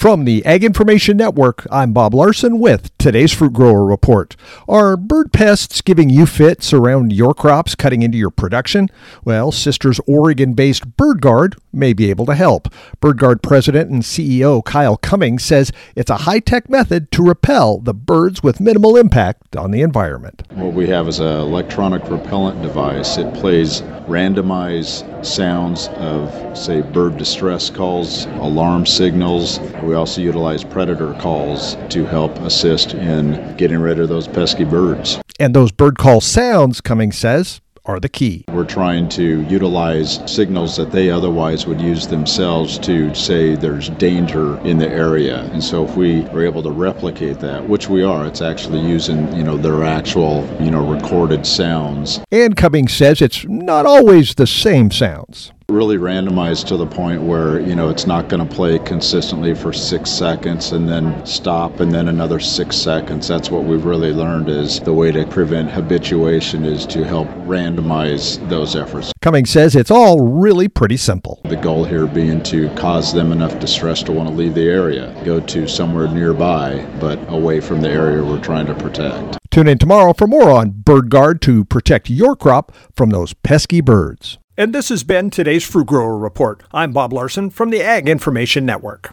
From the Ag Information Network, I'm Bob Larson with today's Fruit Grower Report. Are bird pests giving you fits around your crops, cutting into your production? Well, Sisters Oregon based Bird Gard may be able to help. Bird Gard President and CEO Kyle Cummings says it's a high tech method to repel the birds with minimal impact on the environment. What we have is an electronic repellent device. It plays randomized sounds of, say, bird distress calls, alarm signals. We also utilize predator calls to help assist in getting rid of those pesky birds. And those bird call sounds, Cummings says, are the key. We're trying to utilize signals that they otherwise would use themselves to say there's danger in the area. And so if we are able to replicate that, which we are, it's actually using, you know, their actual, you know, recorded sounds. And Cummings says it's not always the same sounds really randomized to the point where you know it's not going to play consistently for six seconds and then stop and then another six seconds. That's what we've really learned is the way to prevent habituation is to help randomize those efforts. Cummings says it's all really pretty simple. The goal here being to cause them enough distress to want to leave the area go to somewhere nearby but away from the area we're trying to protect. Tune in tomorrow for more on Bird Gard to protect your crop from those pesky birds and this has been today's Fruit Grower Report. I'm Bob Larson from the Ag Information Network.